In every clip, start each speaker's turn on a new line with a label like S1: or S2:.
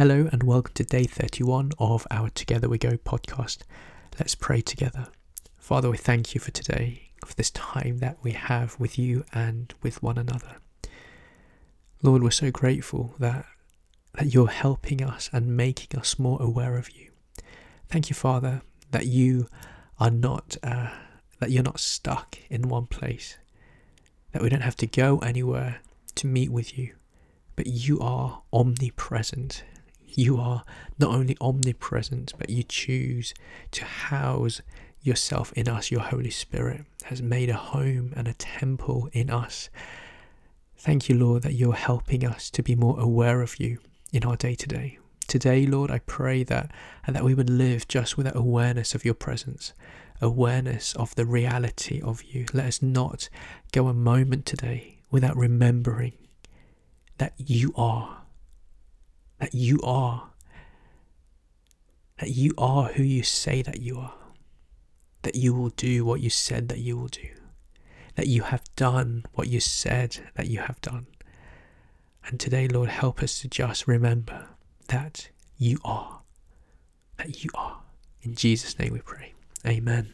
S1: Hello and welcome to day 31 of our Together We Go podcast. Let's pray together. Father, we thank you for today, for this time that we have with you and with one another. Lord, we're so grateful that, that you're helping us and making us more aware of you. Thank you, Father, that you are not uh, that you're not stuck in one place, that we don't have to go anywhere to meet with you, but you are omnipresent. You are not only omnipresent, but you choose to house yourself in us. Your Holy Spirit has made a home and a temple in us. Thank you, Lord, that you're helping us to be more aware of you in our day to day. Today, Lord, I pray that and that we would live just with that awareness of your presence, awareness of the reality of you. Let us not go a moment today without remembering that you are, that you are, that you are who you say that you are, that you will do what you said that you will do, that you have done what you said that you have done. And today, Lord, help us to just remember that you are, that you are. In Jesus' name we pray. Amen.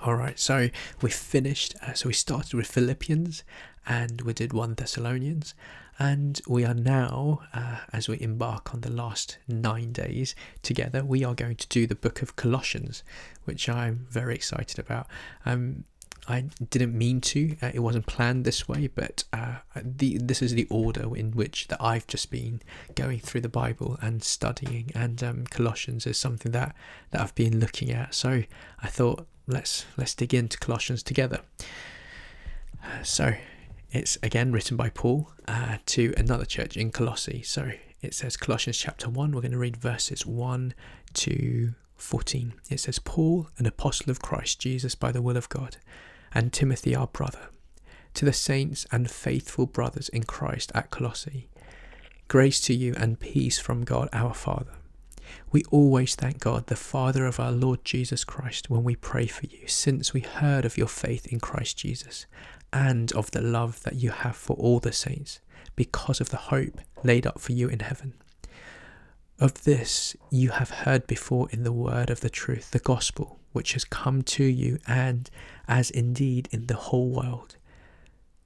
S1: All right, so we finished. Uh, so we started with Philippians and we did 1 Thessalonians. And we are now, uh, as we embark on the last nine days together, we are going to do the book of Colossians, which I'm very excited about. Um, I didn't mean to. Uh, it wasn't planned this way, but uh, the this is the order in which that I've just been going through the Bible and studying, and um, Colossians is something that that I've been looking at. So I thought let's let's dig into Colossians together. Uh, so it's again written by Paul uh, to another church in Colossae. So it says Colossians chapter one. We're going to read verses one to 14. It says, Paul, an apostle of Christ Jesus by the will of God and Timothy our brother, to the saints and faithful brothers in Christ at Colossae. Grace to you and peace from God our Father. We always thank God, the Father of our Lord Jesus Christ, when we pray for you, since we heard of your faith in Christ Jesus and of the love that you have for all the saints, because of the hope laid up for you in heaven. Of this you have heard before in the word of the truth, the gospel, which has come to you, and as indeed in the whole world,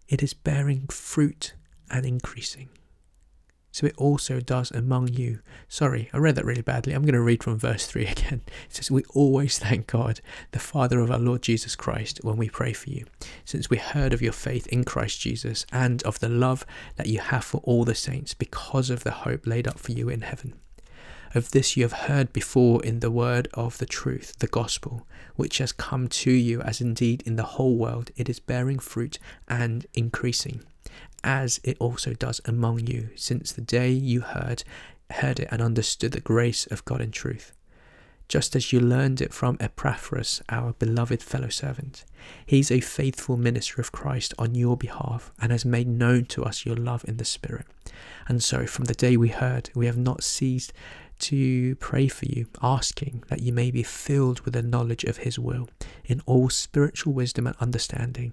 S1: it is bearing fruit and increasing. So it also does among you. Sorry, I read that really badly. I'm going to read from verse 3 again. It says, We always thank God, the Father of our Lord Jesus Christ, when we pray for you, since we heard of your faith in Christ Jesus and of the love that you have for all the saints because of the hope laid up for you in heaven. Of this you have heard before in the word of the truth, the gospel, which has come to you, as indeed in the whole world it is bearing fruit and increasing, as it also does among you, since the day you heard heard it and understood the grace of God in truth. Just as you learned it from Epaphras, our beloved fellow servant. He's a faithful minister of Christ on your behalf and has made known to us your love in the Spirit. And so, from the day we heard, we have not ceased to pray for you, asking that you may be filled with the knowledge of His will in all spiritual wisdom and understanding,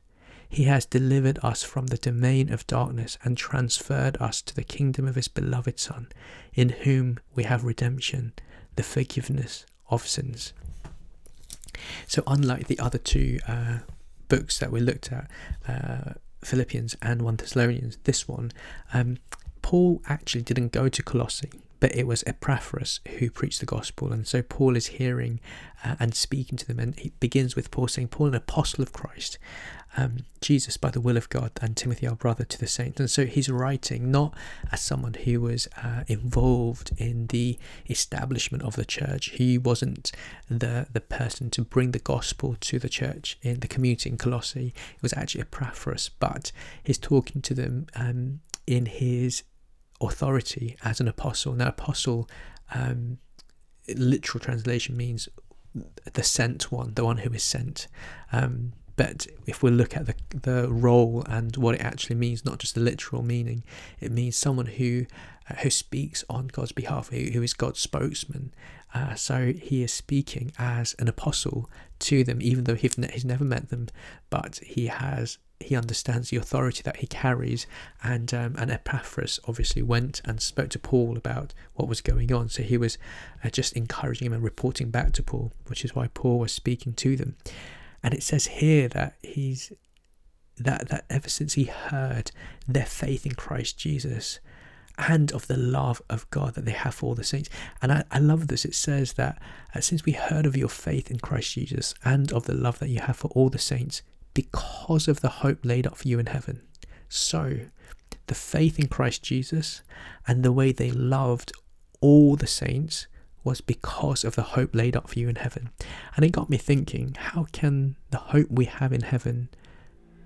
S1: He has delivered us from the domain of darkness and transferred us to the kingdom of his beloved Son, in whom we have redemption, the forgiveness of sins. So, unlike the other two uh, books that we looked at, uh, Philippians and 1 Thessalonians, this one um, Paul actually didn't go to Colossae, but it was Epaphras who preached the gospel. And so Paul is hearing uh, and speaking to them. And he begins with Paul saying, Paul, an apostle of Christ, um, Jesus by the will of God, and Timothy, our brother, to the saints. And so he's writing not as someone who was uh, involved in the establishment of the church. He wasn't the, the person to bring the gospel to the church in the community in Colossae. It was actually Epaphras, but he's talking to them um, in his authority as an apostle. Now, apostle, um, literal translation means the sent one, the one who is sent. Um, but if we look at the the role and what it actually means, not just the literal meaning, it means someone who uh, who speaks on God's behalf, who, who is God's spokesman. Uh, so he is speaking as an apostle to them, even though he's never met them, but he has he understands the authority that he carries. And um, and Epaphras obviously went and spoke to Paul about what was going on. So he was uh, just encouraging him and reporting back to Paul, which is why Paul was speaking to them. And it says here that he's that that ever since he heard their faith in Christ Jesus and of the love of God that they have for all the saints. And I, I love this. It says that uh, since we heard of your faith in Christ Jesus and of the love that you have for all the saints, because of the hope laid up for you in heaven. So, the faith in Christ Jesus and the way they loved all the saints was because of the hope laid up for you in heaven. And it got me thinking how can the hope we have in heaven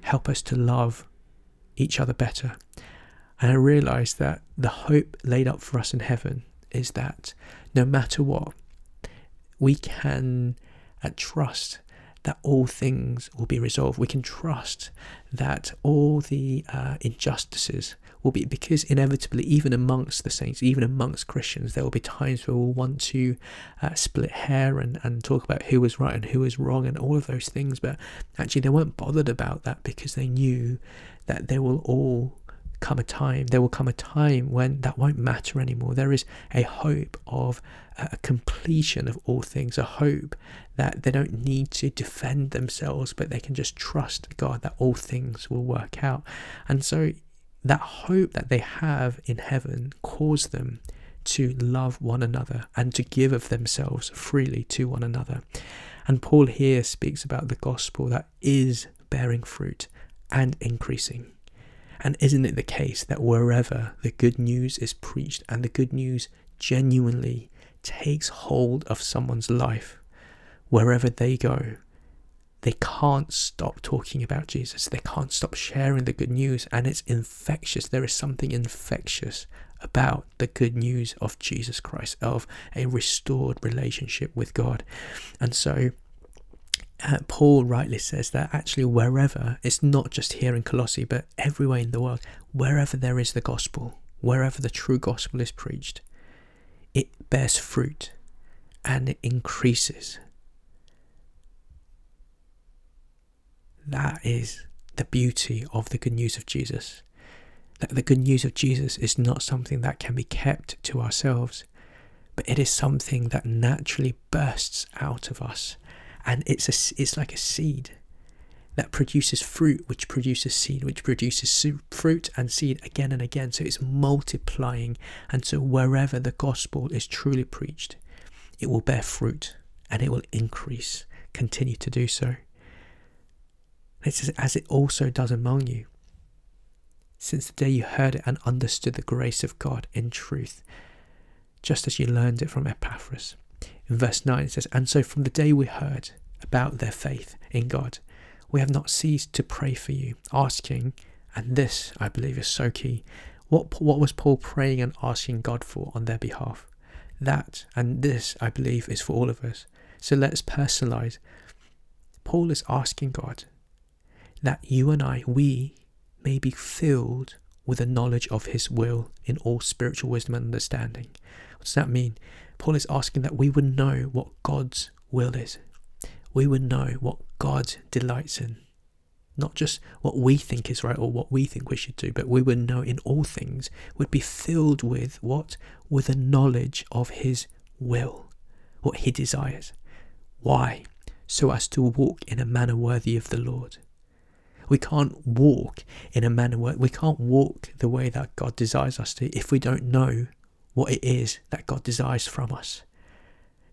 S1: help us to love each other better? And I realized that the hope laid up for us in heaven is that no matter what, we can trust that all things will be resolved. We can trust that all the uh, injustices will be, because inevitably, even amongst the saints, even amongst Christians, there will be times where we'll want to uh, split hair and, and talk about who was right and who was wrong and all of those things. But actually, they weren't bothered about that because they knew that they will all come a time, there will come a time when that won't matter anymore. There is a hope of a completion of all things, a hope that they don't need to defend themselves, but they can just trust God that all things will work out. And so that hope that they have in heaven caused them to love one another and to give of themselves freely to one another. And Paul here speaks about the gospel that is bearing fruit and increasing. And isn't it the case that wherever the good news is preached and the good news genuinely takes hold of someone's life, wherever they go, they can't stop talking about Jesus. They can't stop sharing the good news, and it's infectious. There is something infectious about the good news of Jesus Christ, of a restored relationship with God. And so, uh, Paul rightly says that actually, wherever, it's not just here in Colossae, but everywhere in the world, wherever there is the gospel, wherever the true gospel is preached, it bears fruit and it increases. That is the beauty of the good news of Jesus. That the good news of Jesus is not something that can be kept to ourselves, but it is something that naturally bursts out of us and it's a, it's like a seed that produces fruit, which produces seed, which produces fruit and seed again and again. So it's multiplying, and so wherever the gospel is truly preached, it will bear fruit and it will increase, continue to do so. It's as it also does among you. Since the day you heard it and understood the grace of God in truth, just as you learned it from Epaphras. In verse 9 it says, And so from the day we heard about their faith in God, we have not ceased to pray for you, asking, and this I believe is so key. What, what was Paul praying and asking God for on their behalf? That and this I believe is for all of us. So let's personalize. Paul is asking God that you and I, we may be filled with a knowledge of his will in all spiritual wisdom and understanding. What does that mean? Paul is asking that we would know what God's will is. We would know what God delights in. Not just what we think is right or what we think we should do, but we would know in all things, would be filled with what? With a knowledge of His will, what He desires. Why? So as to walk in a manner worthy of the Lord. We can't walk in a manner where we can't walk the way that God desires us to if we don't know what it is that God desires from us.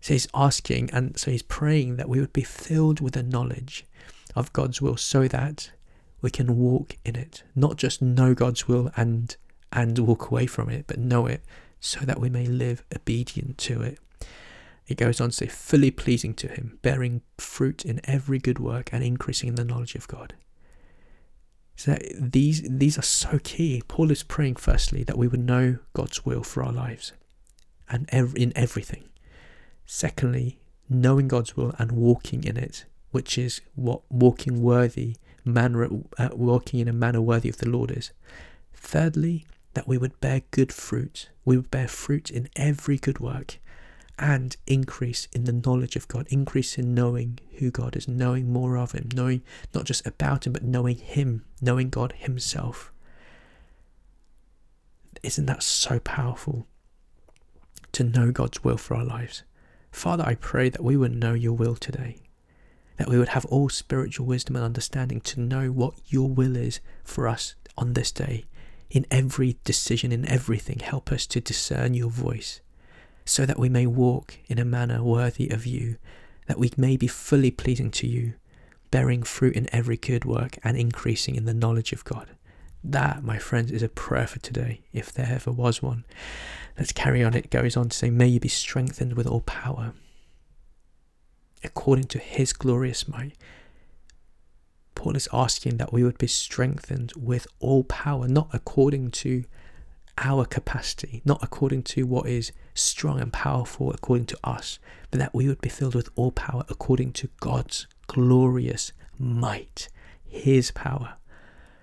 S1: So he's asking and so he's praying that we would be filled with the knowledge of God's will so that we can walk in it. Not just know God's will and and walk away from it, but know it so that we may live obedient to it. It goes on to say, fully pleasing to Him, bearing fruit in every good work and increasing in the knowledge of God. So these these are so key. Paul is praying firstly that we would know God's will for our lives and in everything. Secondly, knowing God's will and walking in it, which is what walking worthy manner, uh, walking in a manner worthy of the Lord is. Thirdly, that we would bear good fruit. We would bear fruit in every good work and increase in the knowledge of God, increase in knowing who God is, knowing more of Him, knowing not just about Him, but knowing Him, knowing God Himself. Isn't that so powerful to know God's will for our lives? Father, I pray that we would know your will today, that we would have all spiritual wisdom and understanding to know what your will is for us on this day. In every decision, in everything, help us to discern your voice so that we may walk in a manner worthy of you, that we may be fully pleasing to you, bearing fruit in every good work and increasing in the knowledge of God. That, my friends, is a prayer for today, if there ever was one. Let's carry on. It goes on to say, May you be strengthened with all power, according to his glorious might. Paul is asking that we would be strengthened with all power, not according to our capacity, not according to what is strong and powerful according to us, but that we would be filled with all power according to God's glorious might, His power,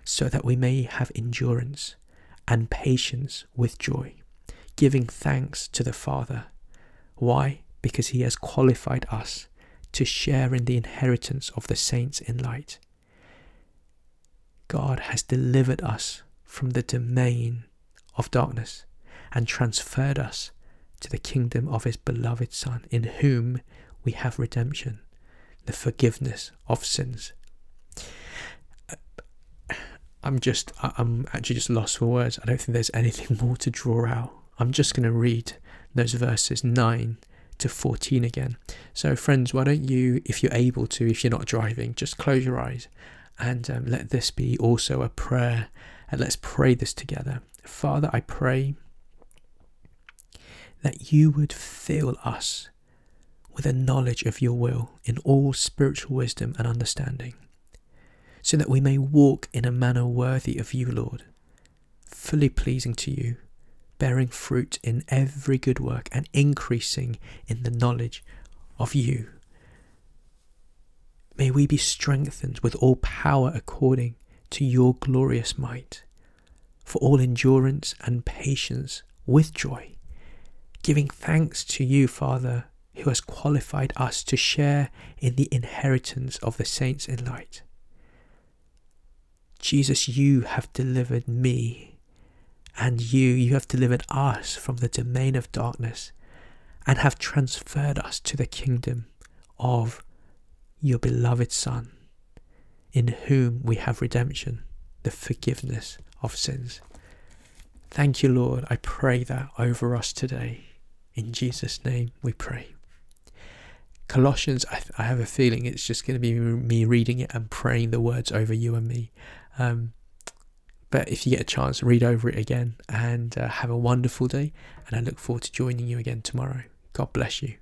S1: so that we may have endurance and patience with joy, giving thanks to the Father. Why? Because He has qualified us to share in the inheritance of the saints in light. God has delivered us from the domain of darkness and transferred us to the kingdom of his beloved Son, in whom we have redemption, the forgiveness of sins. Uh, I'm just, I'm actually just lost for words. I don't think there's anything more to draw out. I'm just going to read those verses 9 to 14 again. So, friends, why don't you, if you're able to, if you're not driving, just close your eyes and um, let this be also a prayer. And let's pray this together. Father, I pray that you would fill us with a knowledge of your will in all spiritual wisdom and understanding, so that we may walk in a manner worthy of you, Lord, fully pleasing to you, bearing fruit in every good work and increasing in the knowledge of you. May we be strengthened with all power according to your glorious might, for all endurance and patience with joy giving thanks to you, Father, who has qualified us to share in the inheritance of the saints in light. Jesus, you have delivered me, and you, you have delivered us from the domain of darkness, and have transferred us to the kingdom of your beloved Son, in whom we have redemption, the forgiveness of sins. Thank you, Lord. I pray that over us today. In Jesus' name we pray. Colossians, I, I have a feeling it's just going to be me reading it and praying the words over you and me. Um, but if you get a chance, read over it again and uh, have a wonderful day. And I look forward to joining you again tomorrow. God bless you.